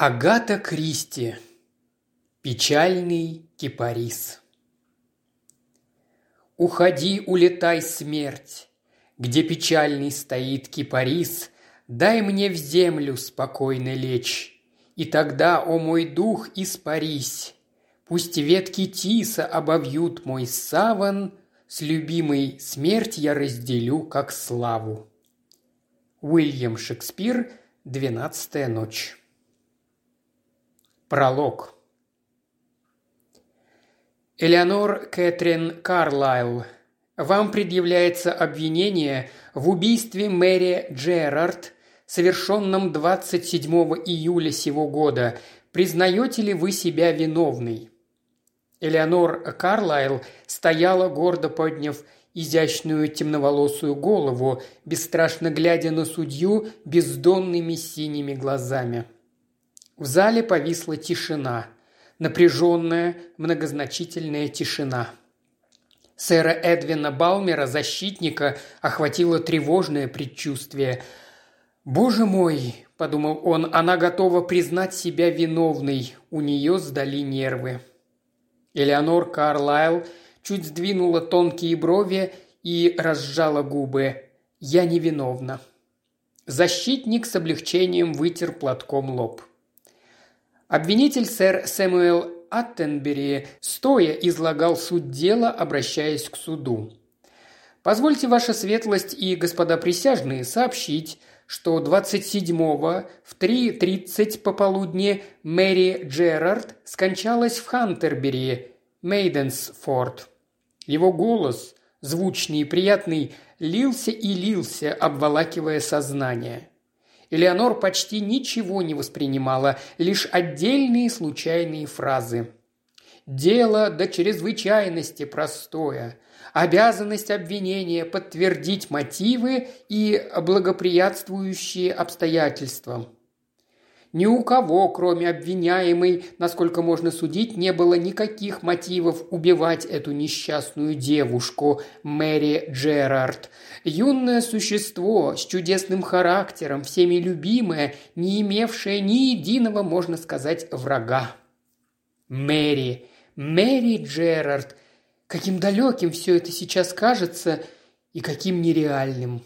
Агата Кристи. Печальный кипарис. Уходи, улетай, смерть, Где печальный стоит кипарис, Дай мне в землю спокойно лечь, И тогда, о мой дух, испарись. Пусть ветки тиса обовьют мой саван, С любимой смерть я разделю, как славу. Уильям Шекспир, «Двенадцатая ночь». Пролог. Элеонор Кэтрин Карлайл, вам предъявляется обвинение в убийстве Мэри Джерард, совершенном 27 июля сего года. Признаете ли вы себя виновной? Элеонор Карлайл стояла, гордо подняв изящную темноволосую голову, бесстрашно глядя на судью бездонными синими глазами – в зале повисла тишина. Напряженная, многозначительная тишина. Сэра Эдвина Балмера, защитника, охватило тревожное предчувствие. «Боже мой!» – подумал он, – «она готова признать себя виновной. У нее сдали нервы». Элеонор Карлайл чуть сдвинула тонкие брови и разжала губы. «Я невиновна». Защитник с облегчением вытер платком лоб. Обвинитель сэр Сэмюэл Аттенбери стоя излагал суть дела, обращаясь к суду. Позвольте, ваша светлость и господа присяжные сообщить, что 27-го в 3.30 пополудни Мэри Джерард скончалась в Хантербери, Мейденсфорд. Его голос, звучный и приятный, лился и лился, обволакивая сознание. Элеонор почти ничего не воспринимала, лишь отдельные случайные фразы. «Дело до чрезвычайности простое. Обязанность обвинения подтвердить мотивы и благоприятствующие обстоятельства. Ни у кого, кроме обвиняемой, насколько можно судить, не было никаких мотивов убивать эту несчастную девушку, Мэри Джерард. Юное существо с чудесным характером, всеми любимое, не имевшее ни единого, можно сказать, врага. Мэри, Мэри Джерард. Каким далеким все это сейчас кажется и каким нереальным.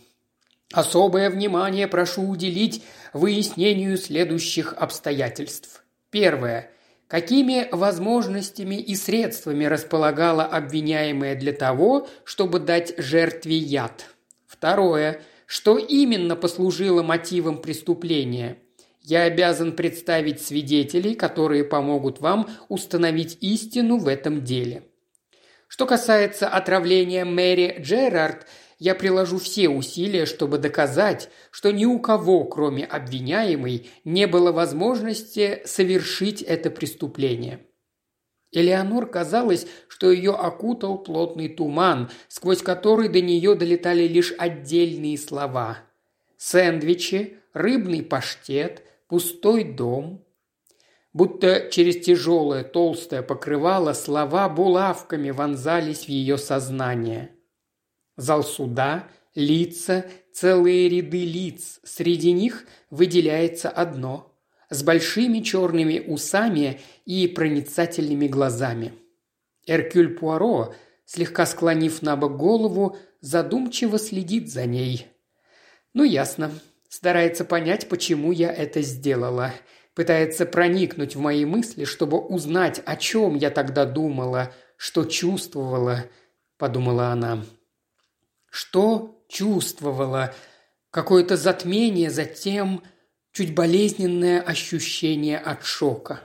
Особое внимание прошу уделить выяснению следующих обстоятельств. Первое. Какими возможностями и средствами располагала обвиняемая для того, чтобы дать жертве яд? Второе. Что именно послужило мотивом преступления? Я обязан представить свидетелей, которые помогут вам установить истину в этом деле. Что касается отравления Мэри Джерард – я приложу все усилия, чтобы доказать, что ни у кого, кроме обвиняемой, не было возможности совершить это преступление. Элеонор казалось, что ее окутал плотный туман, сквозь который до нее долетали лишь отдельные слова. Сэндвичи, рыбный паштет, пустой дом. Будто через тяжелое толстое покрывало слова булавками вонзались в ее сознание – Зал суда, лица, целые ряды лиц. Среди них выделяется одно – с большими черными усами и проницательными глазами. Эркюль Пуаро, слегка склонив на бок голову, задумчиво следит за ней. Ну, ясно. Старается понять, почему я это сделала. Пытается проникнуть в мои мысли, чтобы узнать, о чем я тогда думала, что чувствовала, подумала она. Что чувствовала? Какое-то затмение, затем чуть болезненное ощущение от шока.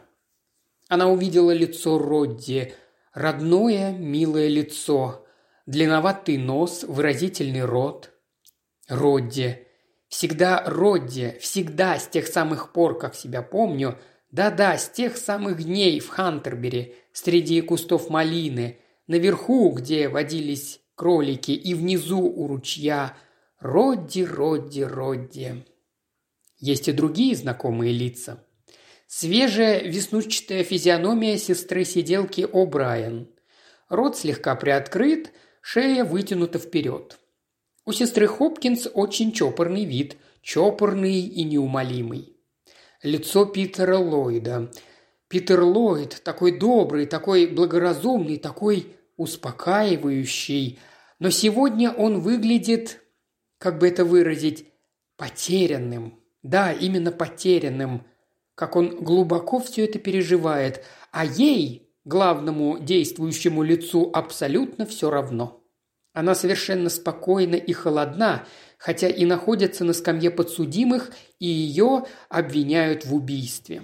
Она увидела лицо Родди, родное, милое лицо, длинноватый нос, выразительный рот. Родди. Всегда Родди, всегда с тех самых пор, как себя помню, да-да, с тех самых дней в Хантербери, среди кустов малины, наверху, где водились кролики, и внизу у ручья «Родди, Родди, Родди». Есть и другие знакомые лица. Свежая веснушчатая физиономия сестры-сиделки О'Брайен. Рот слегка приоткрыт, шея вытянута вперед. У сестры Хопкинс очень чопорный вид, чопорный и неумолимый. лицо Питера Ллойда. Питер Ллойд такой добрый, такой благоразумный, такой успокаивающий. Но сегодня он выглядит, как бы это выразить, потерянным. Да, именно потерянным. Как он глубоко все это переживает. А ей, главному действующему лицу, абсолютно все равно. Она совершенно спокойна и холодна, хотя и находится на скамье подсудимых, и ее обвиняют в убийстве.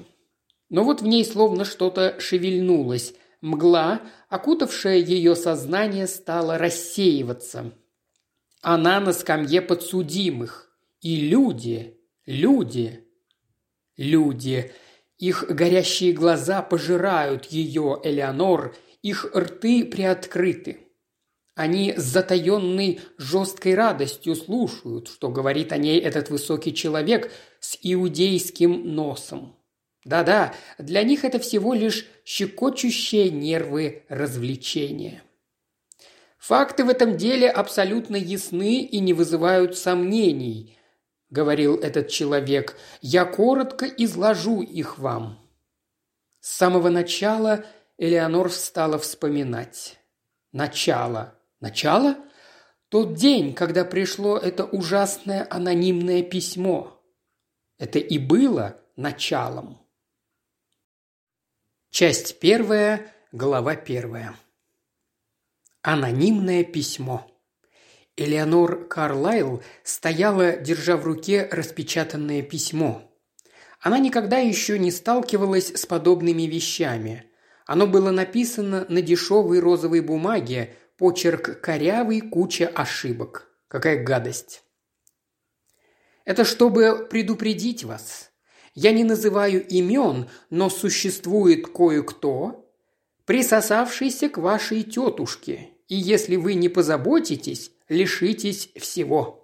Но вот в ней словно что-то шевельнулось. Мгла, окутавшая ее сознание, стала рассеиваться. Она на скамье подсудимых. И люди, люди, люди. Их горящие глаза пожирают ее, Элеонор, их рты приоткрыты. Они с затаенной жесткой радостью слушают, что говорит о ней этот высокий человек с иудейским носом. Да-да, для них это всего лишь щекочущие нервы развлечения. Факты в этом деле абсолютно ясны и не вызывают сомнений, говорил этот человек. Я коротко изложу их вам. С самого начала Элеонор стала вспоминать. Начало. Начало? Тот день, когда пришло это ужасное анонимное письмо. Это и было началом. Часть первая, глава первая. Анонимное письмо. Элеонор Карлайл стояла, держа в руке распечатанное письмо. Она никогда еще не сталкивалась с подобными вещами. Оно было написано на дешевой розовой бумаге, почерк корявый, куча ошибок. Какая гадость. Это чтобы предупредить вас. Я не называю имен, но существует кое-кто, присосавшийся к вашей тетушке, и если вы не позаботитесь, лишитесь всего.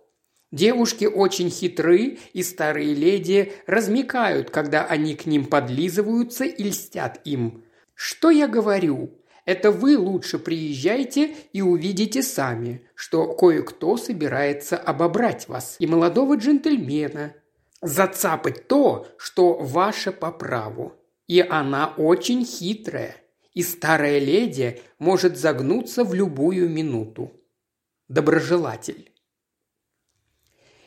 Девушки очень хитры, и старые леди размекают, когда они к ним подлизываются и льстят им. Что я говорю? Это вы лучше приезжайте и увидите сами, что кое-кто собирается обобрать вас и молодого джентльмена, зацапать то, что ваше по праву. И она очень хитрая, и старая леди может загнуться в любую минуту. Доброжелатель.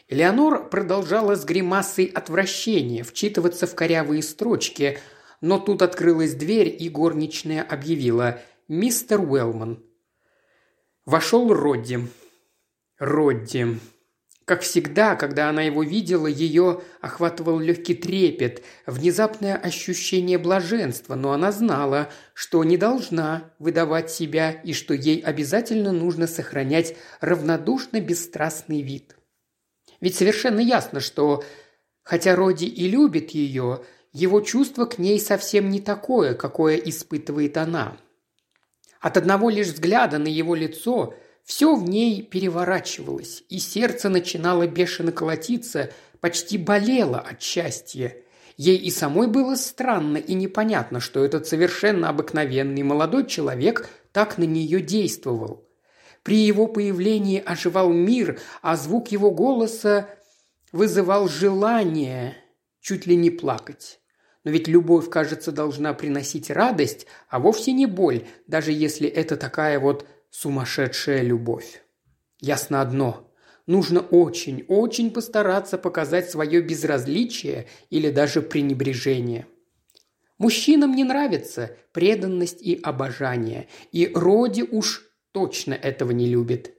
Элеонор продолжала с гримасой отвращения вчитываться в корявые строчки, но тут открылась дверь, и горничная объявила – мистер Уэллман. Вошел Родди. Родди. Как всегда, когда она его видела, ее охватывал легкий трепет, внезапное ощущение блаженства, но она знала, что не должна выдавать себя и что ей обязательно нужно сохранять равнодушно-бесстрастный вид. Ведь совершенно ясно, что, хотя Роди и любит ее, его чувство к ней совсем не такое, какое испытывает она – от одного лишь взгляда на его лицо все в ней переворачивалось, и сердце начинало бешено колотиться, почти болело от счастья. Ей и самой было странно и непонятно, что этот совершенно обыкновенный молодой человек так на нее действовал. При его появлении оживал мир, а звук его голоса вызывал желание чуть ли не плакать. Но ведь любовь, кажется, должна приносить радость, а вовсе не боль, даже если это такая вот сумасшедшая любовь. Ясно одно. Нужно очень, очень постараться показать свое безразличие или даже пренебрежение. Мужчинам не нравится преданность и обожание, и Роди уж точно этого не любит.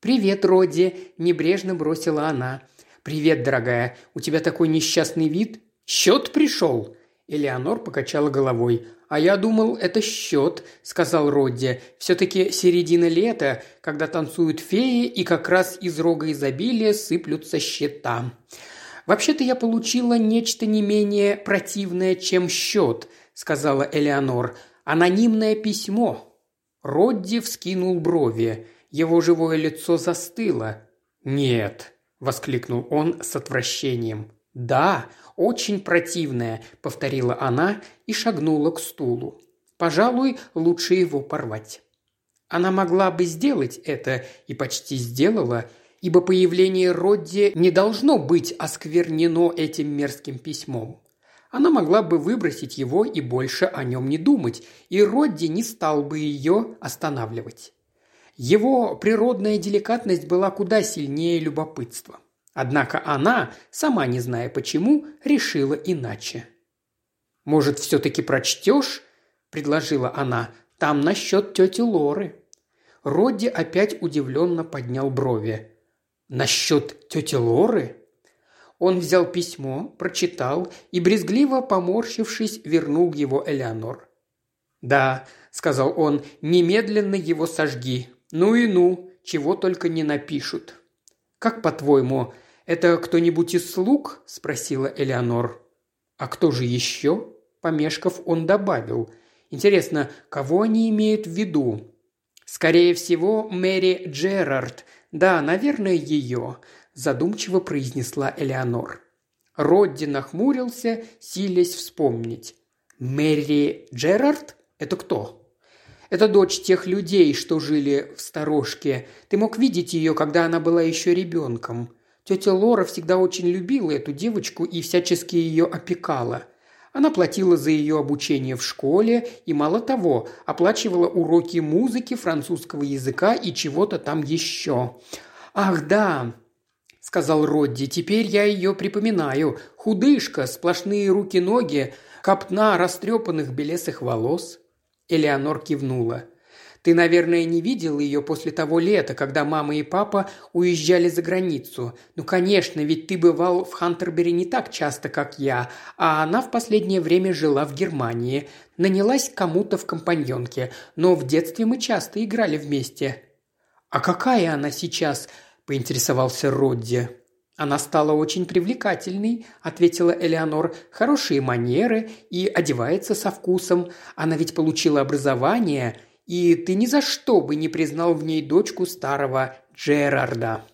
«Привет, Роди!» – небрежно бросила она. «Привет, дорогая. У тебя такой несчастный вид. Счет пришел?» Элеонор покачала головой. «А я думал, это счет», – сказал Родди. «Все-таки середина лета, когда танцуют феи, и как раз из рога изобилия сыплются счета». «Вообще-то я получила нечто не менее противное, чем счет», – сказала Элеонор. «Анонимное письмо». Родди вскинул брови. Его живое лицо застыло. «Нет», – воскликнул он с отвращением. «Да, очень противное», – повторила она и шагнула к стулу. «Пожалуй, лучше его порвать». Она могла бы сделать это и почти сделала, ибо появление Родди не должно быть осквернено этим мерзким письмом. она могла бы выбросить его и больше о нем не думать, и Родди не стал бы ее останавливать. Его природная деликатность была куда сильнее любопытства. Однако она, сама не зная почему, решила иначе. «Может, все-таки прочтешь?» – предложила она. «Там насчет тети Лоры». Родди опять удивленно поднял брови. «Насчет тети Лоры?» Он взял письмо, прочитал и, брезгливо поморщившись, вернул его Элеонор. «Да», — сказал он, — «немедленно его сожги. Ну и ну, чего только не напишут». «Как по-твоему, это кто-нибудь из слуг?» – спросила Элеонор. «А кто же еще?» – помешков он добавил. «Интересно, кого они имеют в виду?» «Скорее всего, Мэри Джерард. Да, наверное, ее задумчиво произнесла Элеонор. Родди нахмурился, силясь вспомнить. «Мэри Джерард? Это кто?» «Это дочь тех людей, что жили в сторожке. Ты мог видеть ее, когда она была еще ребенком. Тетя Лора всегда очень любила эту девочку и всячески ее опекала. Она платила за ее обучение в школе и, мало того, оплачивала уроки музыки, французского языка и чего-то там еще. Ах да, сказал Родди. «Теперь я ее припоминаю. Худышка, сплошные руки-ноги, копна растрепанных белесых волос». Элеонор кивнула. «Ты, наверное, не видел ее после того лета, когда мама и папа уезжали за границу. Ну, конечно, ведь ты бывал в Хантербери не так часто, как я, а она в последнее время жила в Германии. Нанялась кому-то в компаньонке, но в детстве мы часто играли вместе». «А какая она сейчас?» – поинтересовался Родди. «Она стала очень привлекательной», – ответила Элеонор. «Хорошие манеры и одевается со вкусом. Она ведь получила образование, и ты ни за что бы не признал в ней дочку старого Джерарда».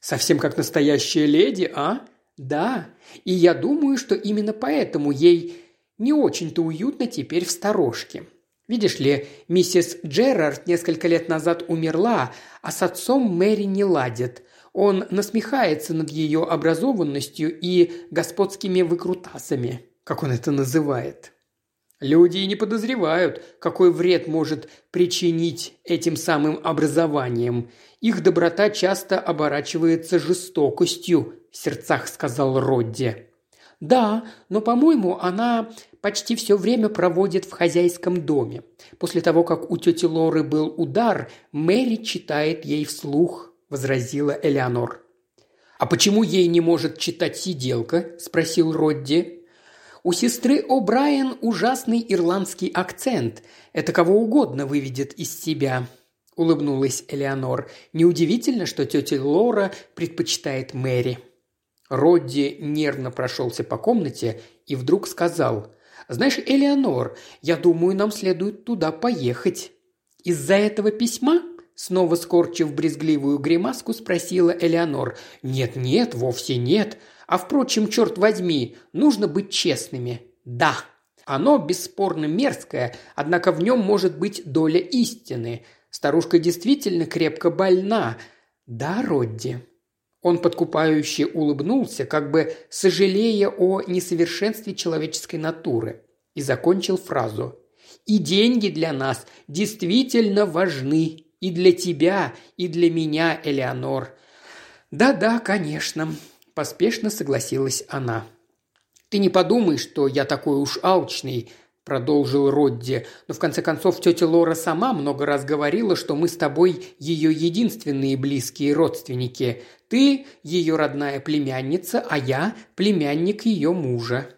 «Совсем как настоящая леди, а?» «Да, и я думаю, что именно поэтому ей не очень-то уютно теперь в сторожке. Видишь ли, миссис Джерард несколько лет назад умерла, а с отцом Мэри не ладит. Он насмехается над ее образованностью и господскими выкрутасами, как он это называет. Люди и не подозревают, какой вред может причинить этим самым образованием. Их доброта часто оборачивается жестокостью, в сердцах сказал Родди. Да, но, по-моему, она почти все время проводит в хозяйском доме. После того, как у тети Лоры был удар, Мэри читает ей вслух», – возразила Элеонор. «А почему ей не может читать сиделка?» – спросил Родди. «У сестры О'Брайен ужасный ирландский акцент. Это кого угодно выведет из себя», – улыбнулась Элеонор. «Неудивительно, что тетя Лора предпочитает Мэри». Родди нервно прошелся по комнате и вдруг сказал – знаешь, Элеонор, я думаю, нам следует туда поехать». «Из-за этого письма?» Снова скорчив брезгливую гримаску, спросила Элеонор. «Нет-нет, вовсе нет. А впрочем, черт возьми, нужно быть честными. Да, оно бесспорно мерзкое, однако в нем может быть доля истины. Старушка действительно крепко больна. Да, Родди?» Он подкупающе улыбнулся, как бы сожалея о несовершенстве человеческой натуры, и закончил фразу. «И деньги для нас действительно важны. И для тебя, и для меня, Элеонор». «Да-да, конечно», – поспешно согласилась она. «Ты не подумай, что я такой уж алчный», – продолжил Родди. «Но в конце концов тетя Лора сама много раз говорила, что мы с тобой ее единственные близкие родственники. Ты ее родная племянница, а я племянник ее мужа.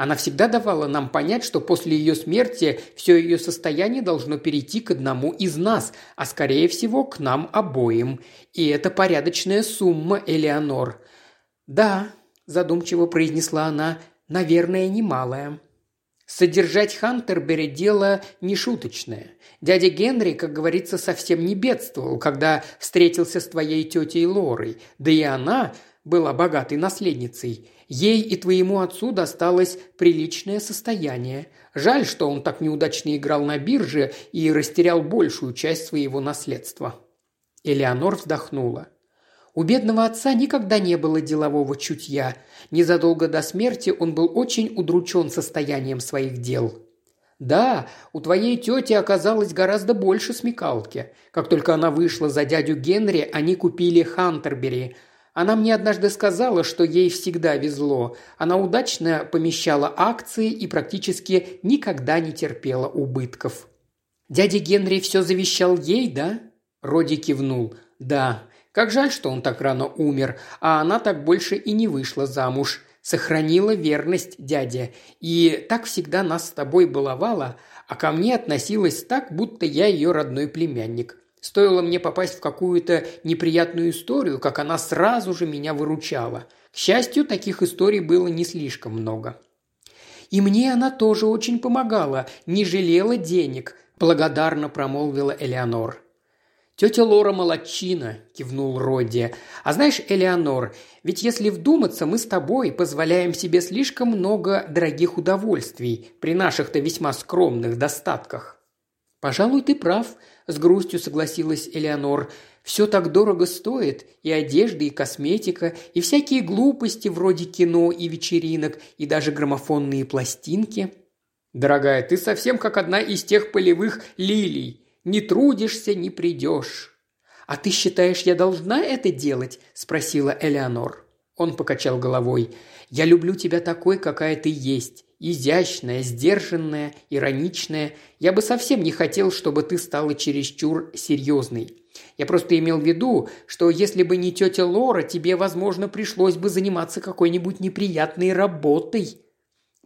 Она всегда давала нам понять, что после ее смерти все ее состояние должно перейти к одному из нас, а скорее всего к нам обоим. И это порядочная сумма, Элеонор. «Да», – задумчиво произнесла она, – «наверное, немалая». Содержать Хантербери – дело нешуточное. Дядя Генри, как говорится, совсем не бедствовал, когда встретился с твоей тетей Лорой, да и она была богатой наследницей. Ей и твоему отцу досталось приличное состояние. Жаль, что он так неудачно играл на бирже и растерял большую часть своего наследства». Элеонор вздохнула. У бедного отца никогда не было делового чутья. Незадолго до смерти он был очень удручен состоянием своих дел. Да, у твоей тети оказалось гораздо больше смекалки. Как только она вышла за дядю Генри, они купили Хантербери. Она мне однажды сказала, что ей всегда везло. Она удачно помещала акции и практически никогда не терпела убытков. «Дядя Генри все завещал ей, да?» Роди кивнул. «Да. Как жаль, что он так рано умер, а она так больше и не вышла замуж сохранила верность дяде, и так всегда нас с тобой баловала, а ко мне относилась так, будто я ее родной племянник. Стоило мне попасть в какую-то неприятную историю, как она сразу же меня выручала. К счастью, таких историй было не слишком много. И мне она тоже очень помогала, не жалела денег, благодарно промолвила Элеонор. «Тетя Лора молодчина», – кивнул Родди. «А знаешь, Элеонор, ведь если вдуматься, мы с тобой позволяем себе слишком много дорогих удовольствий при наших-то весьма скромных достатках». «Пожалуй, ты прав», – с грустью согласилась Элеонор. «Все так дорого стоит, и одежда, и косметика, и всякие глупости вроде кино и вечеринок, и даже граммофонные пластинки». «Дорогая, ты совсем как одна из тех полевых лилий», не трудишься, не придешь». «А ты считаешь, я должна это делать?» – спросила Элеонор. Он покачал головой. «Я люблю тебя такой, какая ты есть. Изящная, сдержанная, ироничная. Я бы совсем не хотел, чтобы ты стала чересчур серьезной. Я просто имел в виду, что если бы не тетя Лора, тебе, возможно, пришлось бы заниматься какой-нибудь неприятной работой».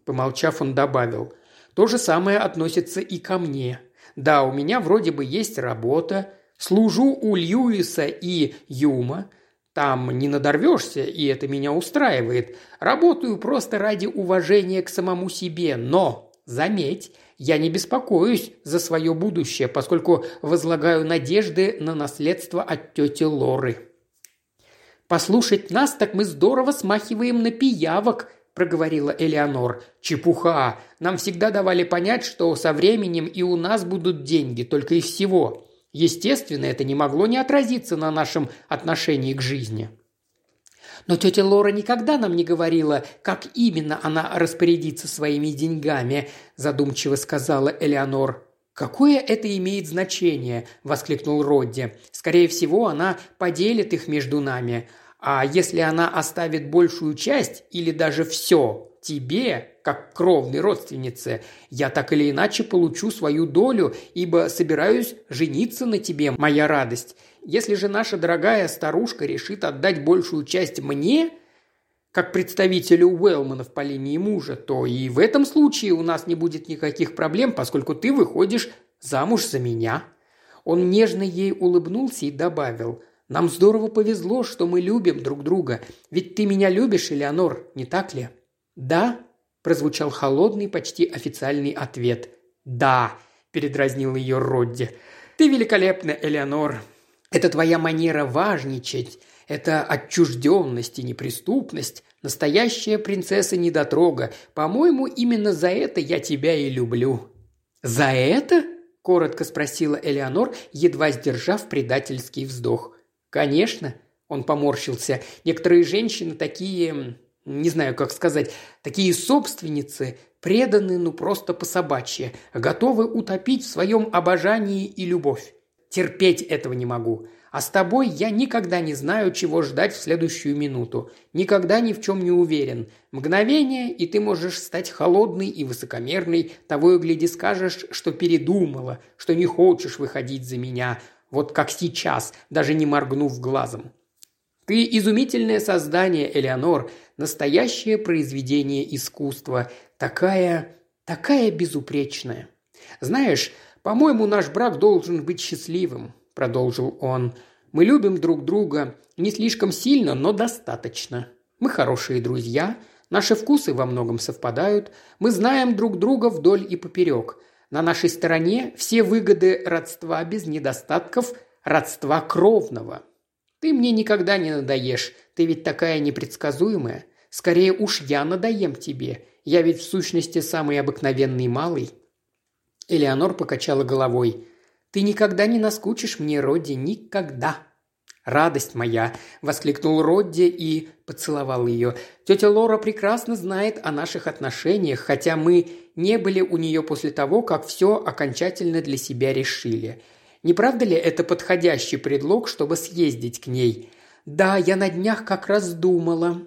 Помолчав, он добавил. «То же самое относится и ко мне. Да, у меня вроде бы есть работа, служу у Льюиса и Юма, там не надорвешься, и это меня устраивает. Работаю просто ради уважения к самому себе, но, заметь, я не беспокоюсь за свое будущее, поскольку возлагаю надежды на наследство от тети Лоры. Послушать нас, так мы здорово смахиваем на пиявок, – проговорила Элеонор. «Чепуха! Нам всегда давали понять, что со временем и у нас будут деньги, только и всего. Естественно, это не могло не отразиться на нашем отношении к жизни». «Но тетя Лора никогда нам не говорила, как именно она распорядится своими деньгами», – задумчиво сказала Элеонор. «Какое это имеет значение?» – воскликнул Родди. «Скорее всего, она поделит их между нами. А если она оставит большую часть или даже все тебе, как кровной родственнице, я так или иначе получу свою долю, ибо собираюсь жениться на тебе, моя радость. Если же наша дорогая старушка решит отдать большую часть мне, как представителю Уэллманов по линии мужа, то и в этом случае у нас не будет никаких проблем, поскольку ты выходишь замуж за меня». Он нежно ей улыбнулся и добавил – нам здорово повезло, что мы любим друг друга. Ведь ты меня любишь, Элеонор, не так ли?» «Да», – прозвучал холодный, почти официальный ответ. «Да», – передразнил ее Родди. «Ты великолепна, Элеонор. Это твоя манера важничать, это отчужденность и неприступность. Настоящая принцесса-недотрога. По-моему, именно за это я тебя и люблю». «За это?» – коротко спросила Элеонор, едва сдержав предательский вздох. «Конечно», – он поморщился. «Некоторые женщины такие, не знаю, как сказать, такие собственницы, преданы, ну просто по собачье, готовы утопить в своем обожании и любовь. Терпеть этого не могу. А с тобой я никогда не знаю, чего ждать в следующую минуту. Никогда ни в чем не уверен. Мгновение, и ты можешь стать холодной и высокомерной. Того и гляди скажешь, что передумала, что не хочешь выходить за меня. Вот как сейчас, даже не моргнув глазом. Ты изумительное создание, Элеонор, настоящее произведение искусства, такая, такая безупречная. Знаешь, по-моему, наш брак должен быть счастливым, продолжил он. Мы любим друг друга не слишком сильно, но достаточно. Мы хорошие друзья, наши вкусы во многом совпадают, мы знаем друг друга вдоль и поперек – на нашей стороне все выгоды родства без недостатков, родства кровного. Ты мне никогда не надоешь, ты ведь такая непредсказуемая. Скорее уж я надоем тебе, я ведь в сущности самый обыкновенный малый». Элеонор покачала головой. «Ты никогда не наскучишь мне, Роди, никогда». «Радость моя!» – воскликнул Родди и поцеловал ее. «Тетя Лора прекрасно знает о наших отношениях, хотя мы не были у нее после того, как все окончательно для себя решили. Не правда ли это подходящий предлог, чтобы съездить к ней? Да, я на днях как раз думала,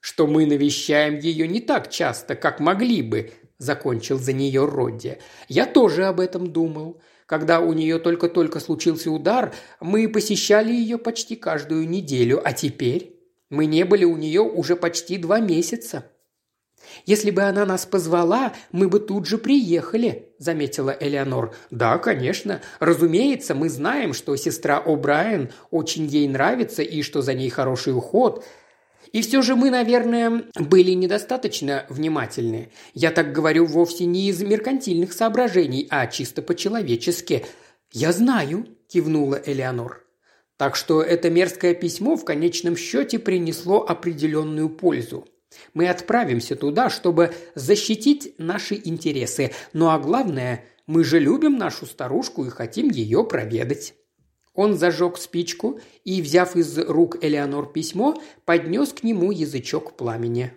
что мы навещаем ее не так часто, как могли бы», – закончил за нее Родди. «Я тоже об этом думал. Когда у нее только-только случился удар, мы посещали ее почти каждую неделю, а теперь мы не были у нее уже почти два месяца. «Если бы она нас позвала, мы бы тут же приехали», – заметила Элеонор. «Да, конечно. Разумеется, мы знаем, что сестра О'Брайен очень ей нравится и что за ней хороший уход. И все же мы, наверное, были недостаточно внимательны. Я так говорю вовсе не из меркантильных соображений, а чисто по-человечески. «Я знаю», – кивнула Элеонор. Так что это мерзкое письмо в конечном счете принесло определенную пользу. Мы отправимся туда, чтобы защитить наши интересы. Ну а главное, мы же любим нашу старушку и хотим ее проведать. Он зажег спичку и, взяв из рук Элеонор письмо, поднес к нему язычок пламени.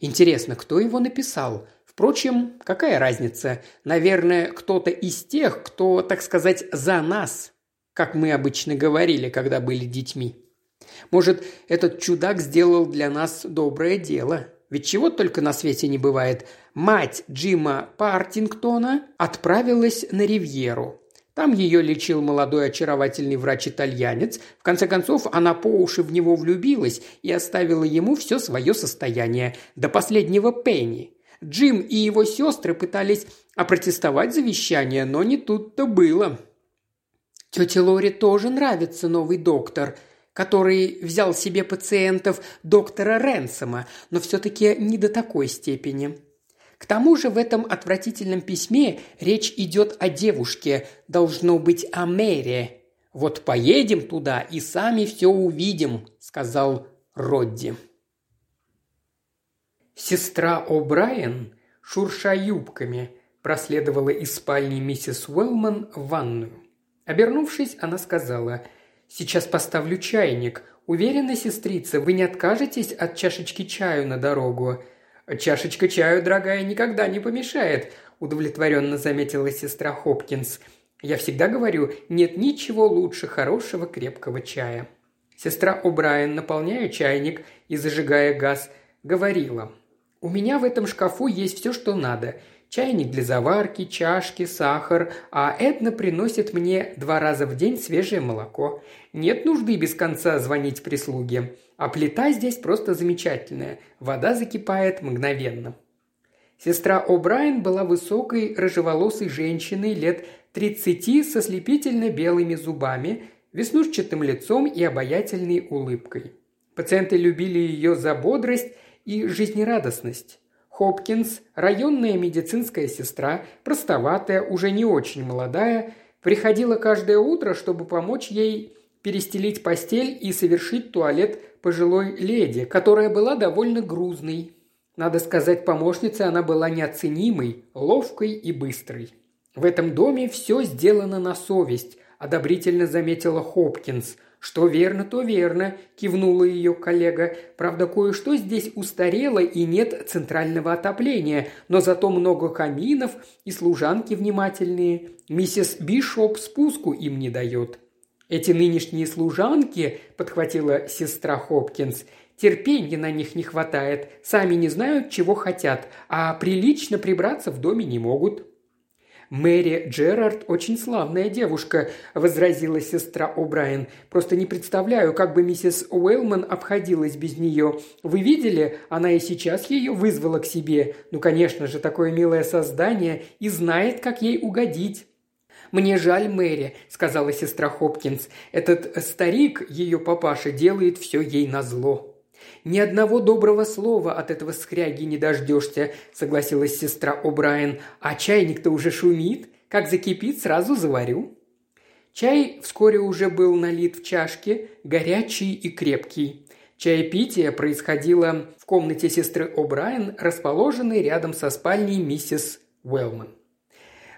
Интересно, кто его написал? Впрочем, какая разница? Наверное, кто-то из тех, кто, так сказать, за нас, как мы обычно говорили, когда были детьми. Может, этот чудак сделал для нас доброе дело? Ведь чего только на свете не бывает. Мать Джима Партингтона отправилась на Ривьеру. Там ее лечил молодой очаровательный врач-итальянец. В конце концов, она по уши в него влюбилась и оставила ему все свое состояние, до последнего пенни. Джим и его сестры пытались опротестовать завещание, но не тут-то было. Тете Лоре тоже нравится новый доктор, который взял себе пациентов доктора Ренсома, но все-таки не до такой степени. К тому же в этом отвратительном письме речь идет о девушке, должно быть о Мэре. «Вот поедем туда и сами все увидим», – сказал Родди. Сестра О'Брайен, шурша юбками, проследовала из спальни миссис Уэллман в ванную. Обернувшись, она сказала «Сейчас поставлю чайник. Уверена, сестрица, вы не откажетесь от чашечки чаю на дорогу?» «Чашечка чаю, дорогая, никогда не помешает», – удовлетворенно заметила сестра Хопкинс. «Я всегда говорю, нет ничего лучше хорошего крепкого чая». Сестра О'Брайен, наполняя чайник и зажигая газ, говорила. «У меня в этом шкафу есть все, что надо. Чайник для заварки, чашки, сахар, а Эдна приносит мне два раза в день свежее молоко. Нет нужды без конца звонить прислуге. А плита здесь просто замечательная. Вода закипает мгновенно. Сестра О'Брайен была высокой, рыжеволосой женщиной лет 30 со слепительно белыми зубами, веснушчатым лицом и обаятельной улыбкой. Пациенты любили ее за бодрость и жизнерадостность. Хопкинс, районная медицинская сестра, простоватая, уже не очень молодая, приходила каждое утро, чтобы помочь ей перестелить постель и совершить туалет пожилой леди, которая была довольно грузной. Надо сказать, помощницей она была неоценимой, ловкой и быстрой. В этом доме все сделано на совесть, одобрительно заметила Хопкинс. «Что верно, то верно», – кивнула ее коллега. «Правда, кое-что здесь устарело и нет центрального отопления, но зато много каминов и служанки внимательные. Миссис Бишоп спуску им не дает». Эти нынешние служанки, подхватила сестра Хопкинс, терпенья на них не хватает, сами не знают, чего хотят, а прилично прибраться в доме не могут. «Мэри Джерард очень славная девушка», – возразила сестра О'Брайен. «Просто не представляю, как бы миссис Уэллман обходилась без нее. Вы видели, она и сейчас ее вызвала к себе. Ну, конечно же, такое милое создание и знает, как ей угодить». «Мне жаль Мэри», – сказала сестра Хопкинс. «Этот старик, ее папаша, делает все ей назло». «Ни одного доброго слова от этого скряги не дождешься», – согласилась сестра О'Брайен. «А чайник-то уже шумит. Как закипит, сразу заварю». Чай вскоре уже был налит в чашке, горячий и крепкий. Чаепитие происходило в комнате сестры О'Брайен, расположенной рядом со спальней миссис Уэллман.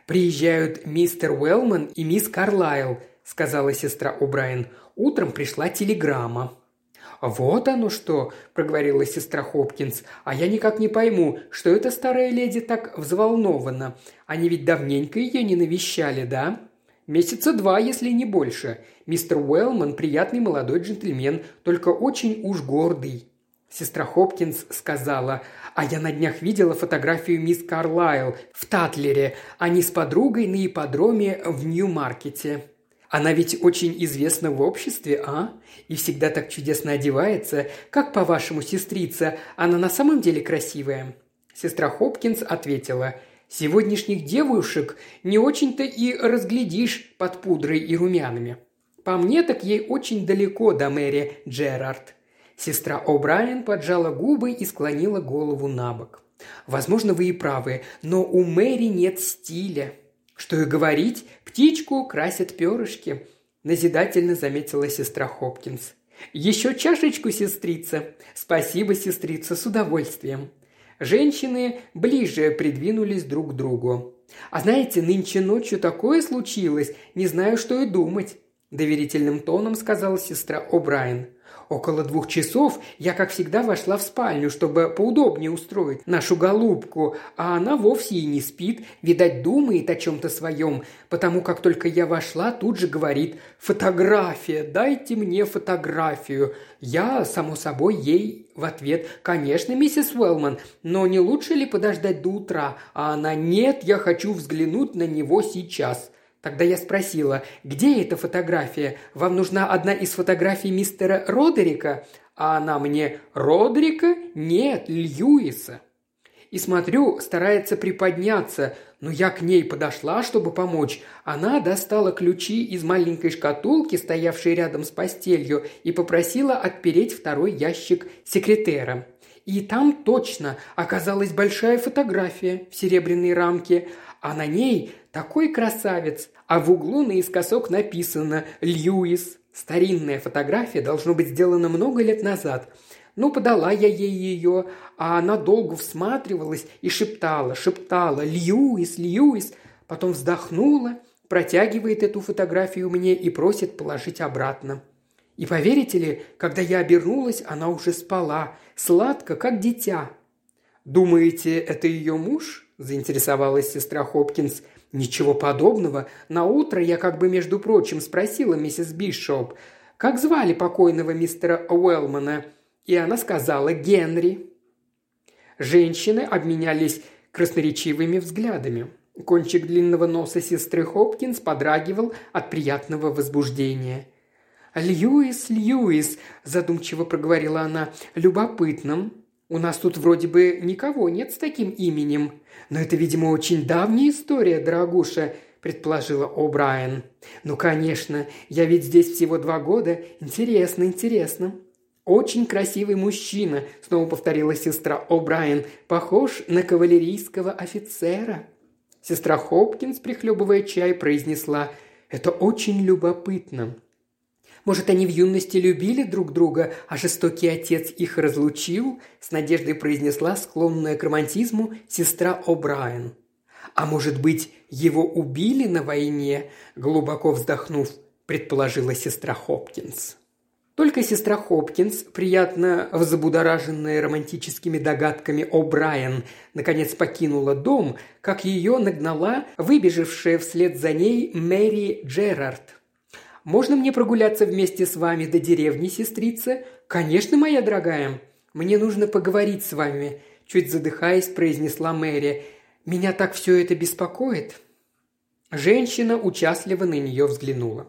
«Приезжают мистер Уэллман и мисс Карлайл», – сказала сестра О'Брайен. «Утром пришла телеграмма». «Вот оно что!» – проговорила сестра Хопкинс. «А я никак не пойму, что эта старая леди так взволнована. Они ведь давненько ее не навещали, да?» «Месяца два, если не больше. Мистер Уэллман – приятный молодой джентльмен, только очень уж гордый». Сестра Хопкинс сказала, «А я на днях видела фотографию мисс Карлайл в Татлере. Они с подругой на ипподроме в Нью-Маркете. Она ведь очень известна в обществе, а? И всегда так чудесно одевается. Как, по-вашему, сестрица, она на самом деле красивая?» Сестра Хопкинс ответила, «Сегодняшних девушек не очень-то и разглядишь под пудрой и румянами. По мне, так ей очень далеко до Мэри Джерард. Сестра О'Брайен поджала губы и склонила голову на бок. «Возможно, вы и правы, но у Мэри нет стиля». «Что и говорить, птичку красят перышки», – назидательно заметила сестра Хопкинс. «Еще чашечку, сестрица?» «Спасибо, сестрица, с удовольствием». Женщины ближе придвинулись друг к другу. «А знаете, нынче ночью такое случилось, не знаю, что и думать», – доверительным тоном сказала сестра О'Брайен. Около двух часов я, как всегда, вошла в спальню, чтобы поудобнее устроить нашу голубку, а она вовсе и не спит, видать, думает о чем-то своем, потому как только я вошла, тут же говорит «Фотография, дайте мне фотографию». Я, само собой, ей в ответ «Конечно, миссис Уэллман, но не лучше ли подождать до утра?» А она «Нет, я хочу взглянуть на него сейчас». Тогда я спросила, где эта фотография? Вам нужна одна из фотографий мистера Родерика? А она мне, Родерика? Нет, Льюиса. И смотрю, старается приподняться, но я к ней подошла, чтобы помочь. Она достала ключи из маленькой шкатулки, стоявшей рядом с постелью, и попросила отпереть второй ящик секретера. И там точно оказалась большая фотография в серебряной рамке, а на ней такой красавец, а в углу наискосок написано «Льюис». Старинная фотография должно быть сделана много лет назад. Ну, подала я ей ее, а она долго всматривалась и шептала, шептала «Льюис, Льюис», потом вздохнула, протягивает эту фотографию мне и просит положить обратно. И поверите ли, когда я обернулась, она уже спала, сладко, как дитя. «Думаете, это ее муж?» – заинтересовалась сестра Хопкинс. «Ничего подобного. На утро я как бы, между прочим, спросила миссис Бишоп, как звали покойного мистера Уэллмана, и она сказала «Генри». Женщины обменялись красноречивыми взглядами. Кончик длинного носа сестры Хопкинс подрагивал от приятного возбуждения. «Льюис, Льюис», – задумчиво проговорила она, – «любопытно. У нас тут вроде бы никого нет с таким именем. Но это, видимо, очень давняя история, дорогуша», – предположила О'Брайен. «Ну, конечно, я ведь здесь всего два года. Интересно, интересно». «Очень красивый мужчина», – снова повторила сестра О'Брайен, – «похож на кавалерийского офицера». Сестра Хопкинс, прихлебывая чай, произнесла «Это очень любопытно». Может, они в юности любили друг друга, а жестокий отец их разлучил?» – с надеждой произнесла склонная к романтизму сестра О'Брайен. «А может быть, его убили на войне?» – глубоко вздохнув, предположила сестра Хопкинс. Только сестра Хопкинс, приятно взбудораженная романтическими догадками О'Брайен, наконец покинула дом, как ее нагнала выбежавшая вслед за ней Мэри Джерард – можно мне прогуляться вместе с вами до деревни, сестрица?» «Конечно, моя дорогая. Мне нужно поговорить с вами», – чуть задыхаясь, произнесла Мэри. «Меня так все это беспокоит». Женщина участливо на нее взглянула.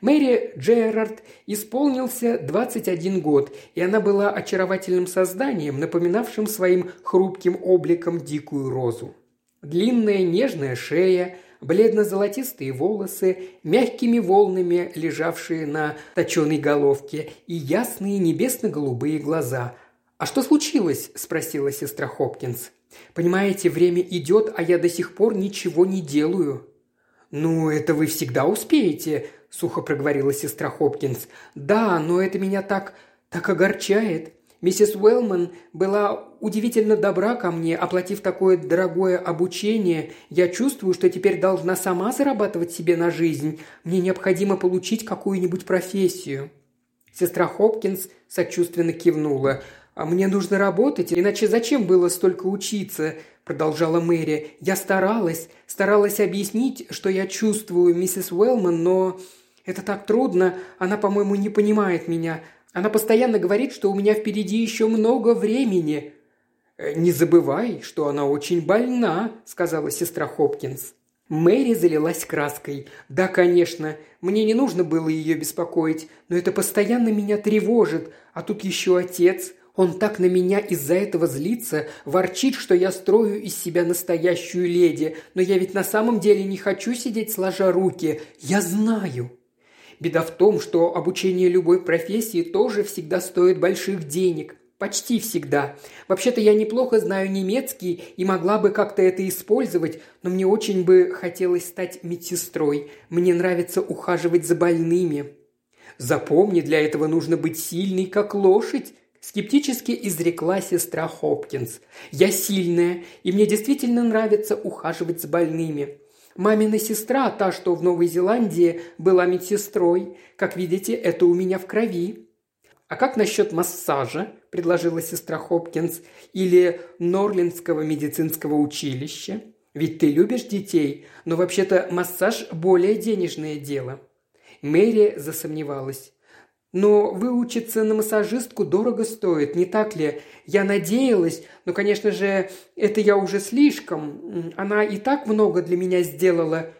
Мэри Джерард исполнился 21 год, и она была очаровательным созданием, напоминавшим своим хрупким обликом дикую розу. Длинная нежная шея – бледно-золотистые волосы, мягкими волнами лежавшие на точеной головке и ясные небесно-голубые глаза. «А что случилось?» – спросила сестра Хопкинс. «Понимаете, время идет, а я до сих пор ничего не делаю». «Ну, это вы всегда успеете», – сухо проговорила сестра Хопкинс. «Да, но это меня так... так огорчает. Миссис Уэллман была удивительно добра ко мне, оплатив такое дорогое обучение. Я чувствую, что теперь должна сама зарабатывать себе на жизнь. Мне необходимо получить какую-нибудь профессию». Сестра Хопкинс сочувственно кивнула. «А мне нужно работать, иначе зачем было столько учиться?» – продолжала Мэри. «Я старалась, старалась объяснить, что я чувствую, миссис Уэллман, но это так трудно, она, по-моему, не понимает меня. Она постоянно говорит, что у меня впереди еще много времени». «Э, «Не забывай, что она очень больна», – сказала сестра Хопкинс. Мэри залилась краской. «Да, конечно, мне не нужно было ее беспокоить, но это постоянно меня тревожит, а тут еще отец. Он так на меня из-за этого злится, ворчит, что я строю из себя настоящую леди, но я ведь на самом деле не хочу сидеть сложа руки. Я знаю». Беда в том, что обучение любой профессии тоже всегда стоит больших денег. Почти всегда. Вообще-то я неплохо знаю немецкий и могла бы как-то это использовать, но мне очень бы хотелось стать медсестрой. Мне нравится ухаживать за больными. Запомни, для этого нужно быть сильной, как лошадь, Скептически изрекла сестра Хопкинс. «Я сильная, и мне действительно нравится ухаживать за больными. Мамина сестра, та, что в Новой Зеландии, была медсестрой. Как видите, это у меня в крови». «А как насчет массажа?» – предложила сестра Хопкинс. «Или Норлинского медицинского училища? Ведь ты любишь детей, но вообще-то массаж – более денежное дело». Мэри засомневалась. Но выучиться на массажистку дорого стоит, не так ли? Я надеялась, но, конечно же, это я уже слишком. Она и так много для меня сделала.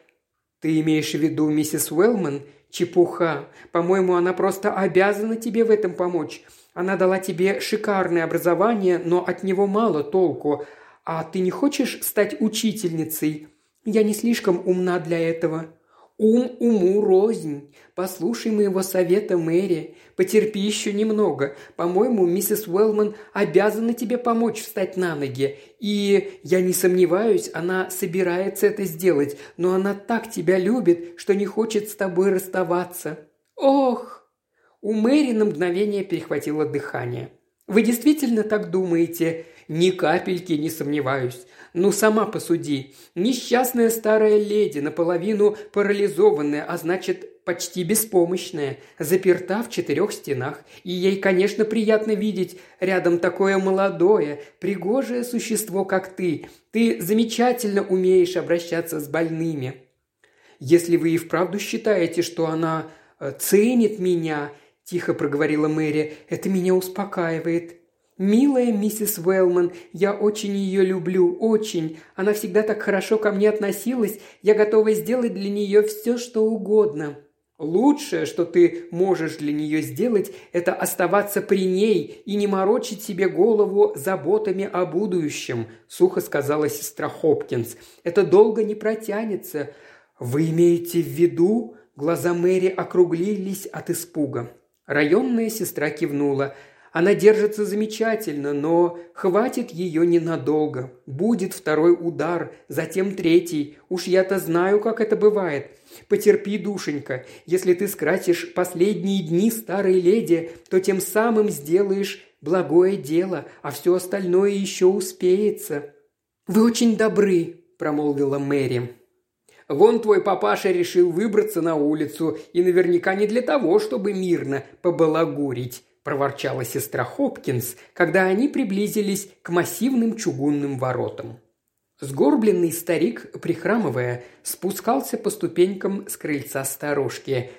Ты имеешь в виду миссис Уэллман? Чепуха. По-моему, она просто обязана тебе в этом помочь. Она дала тебе шикарное образование, но от него мало толку. А ты не хочешь стать учительницей? Я не слишком умна для этого. Ум уму рознь. Послушай моего совета, Мэри. Потерпи еще немного. По-моему, миссис Уэллман обязана тебе помочь встать на ноги. И, я не сомневаюсь, она собирается это сделать, но она так тебя любит, что не хочет с тобой расставаться. Ох!» У Мэри на мгновение перехватило дыхание. «Вы действительно так думаете?» «Ни капельки не сомневаюсь. Ну, сама посуди. Несчастная старая леди, наполовину парализованная, а значит, почти беспомощная, заперта в четырех стенах. И ей, конечно, приятно видеть рядом такое молодое, пригожее существо, как ты. Ты замечательно умеешь обращаться с больными. Если вы и вправду считаете, что она э, ценит меня, тихо проговорила Мэри, это меня успокаивает. «Милая миссис Уэллман, я очень ее люблю, очень. Она всегда так хорошо ко мне относилась, я готова сделать для нее все, что угодно». «Лучшее, что ты можешь для нее сделать, это оставаться при ней и не морочить себе голову заботами о будущем», – сухо сказала сестра Хопкинс. «Это долго не протянется. Вы имеете в виду?» Глаза Мэри округлились от испуга. Районная сестра кивнула – она держится замечательно, но хватит ее ненадолго. Будет второй удар, затем третий. Уж я-то знаю, как это бывает. Потерпи, душенька. Если ты скратишь последние дни старой леди, то тем самым сделаешь благое дело, а все остальное еще успеется». «Вы очень добры», – промолвила Мэри. Вон твой папаша решил выбраться на улицу, и наверняка не для того, чтобы мирно побалагурить. – проворчала сестра Хопкинс, когда они приблизились к массивным чугунным воротам. Сгорбленный старик, прихрамывая, спускался по ступенькам с крыльца старушки.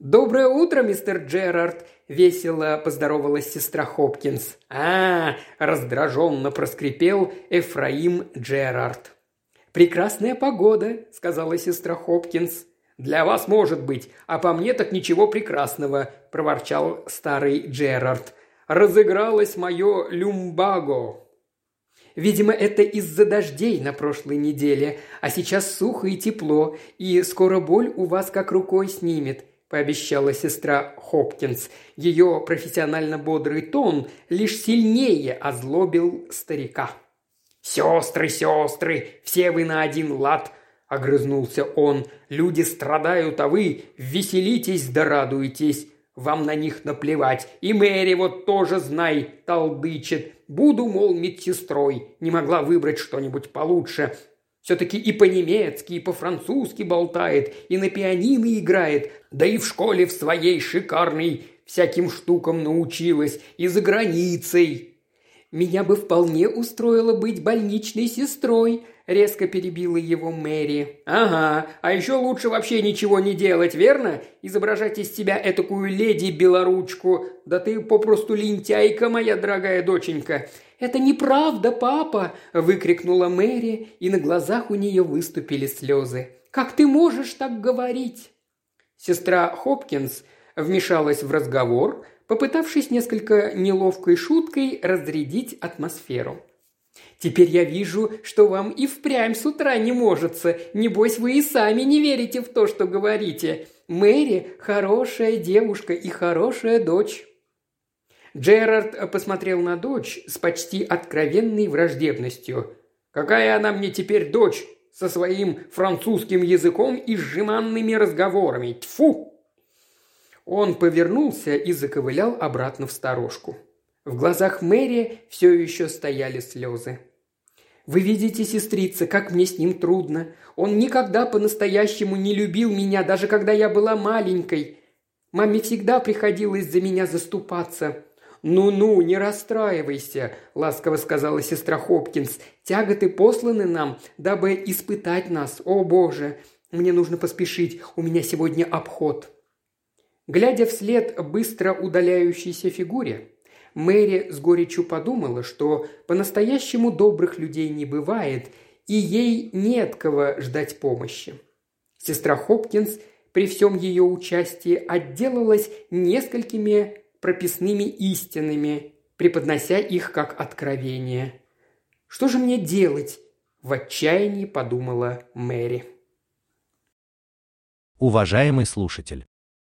«Доброе утро, мистер Джерард!» – весело поздоровалась сестра Хопкинс. «А, – раздраженно проскрипел Эфраим Джерард. «Прекрасная погода», – сказала сестра Хопкинс. «Для вас может быть, а по мне так ничего прекрасного», – проворчал старый Джерард. «Разыгралось мое люмбаго». Видимо, это из-за дождей на прошлой неделе, а сейчас сухо и тепло, и скоро боль у вас как рукой снимет», – пообещала сестра Хопкинс. Ее профессионально бодрый тон лишь сильнее озлобил старика. «Сестры, сестры, все вы на один лад!» – огрызнулся он. «Люди страдают, а вы веселитесь да радуетесь. вам на них наплевать. И Мэри вот тоже, знай, толдычит. Буду, мол, медсестрой. Не могла выбрать что-нибудь получше. Все-таки и по-немецки, и по-французски болтает, и на пианино играет, да и в школе в своей шикарной всяким штукам научилась, и за границей. Меня бы вполне устроило быть больничной сестрой», – резко перебила его Мэри. «Ага, а еще лучше вообще ничего не делать, верно? Изображать из тебя этакую леди-белоручку. Да ты попросту лентяйка, моя дорогая доченька. «Это неправда, папа!» – выкрикнула Мэри, и на глазах у нее выступили слезы. «Как ты можешь так говорить?» Сестра Хопкинс вмешалась в разговор, попытавшись несколько неловкой шуткой разрядить атмосферу. «Теперь я вижу, что вам и впрямь с утра не можется. Небось, вы и сами не верите в то, что говорите. Мэри – хорошая девушка и хорошая дочь. Джерард посмотрел на дочь с почти откровенной враждебностью. «Какая она мне теперь дочь со своим французским языком и сжиманными разговорами? Тьфу!» Он повернулся и заковылял обратно в сторожку. В глазах Мэри все еще стояли слезы. «Вы видите, сестрица, как мне с ним трудно. Он никогда по-настоящему не любил меня, даже когда я была маленькой. Маме всегда приходилось за меня заступаться. «Ну-ну, не расстраивайся», – ласково сказала сестра Хопкинс. «Тяготы посланы нам, дабы испытать нас. О, Боже! Мне нужно поспешить, у меня сегодня обход». Глядя вслед быстро удаляющейся фигуре, Мэри с горечью подумала, что по-настоящему добрых людей не бывает, и ей нет кого ждать помощи. Сестра Хопкинс при всем ее участии отделалась несколькими прописными истинами, преподнося их как откровение. «Что же мне делать?» – в отчаянии подумала Мэри. Уважаемый слушатель,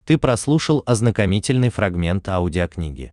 ты прослушал ознакомительный фрагмент аудиокниги.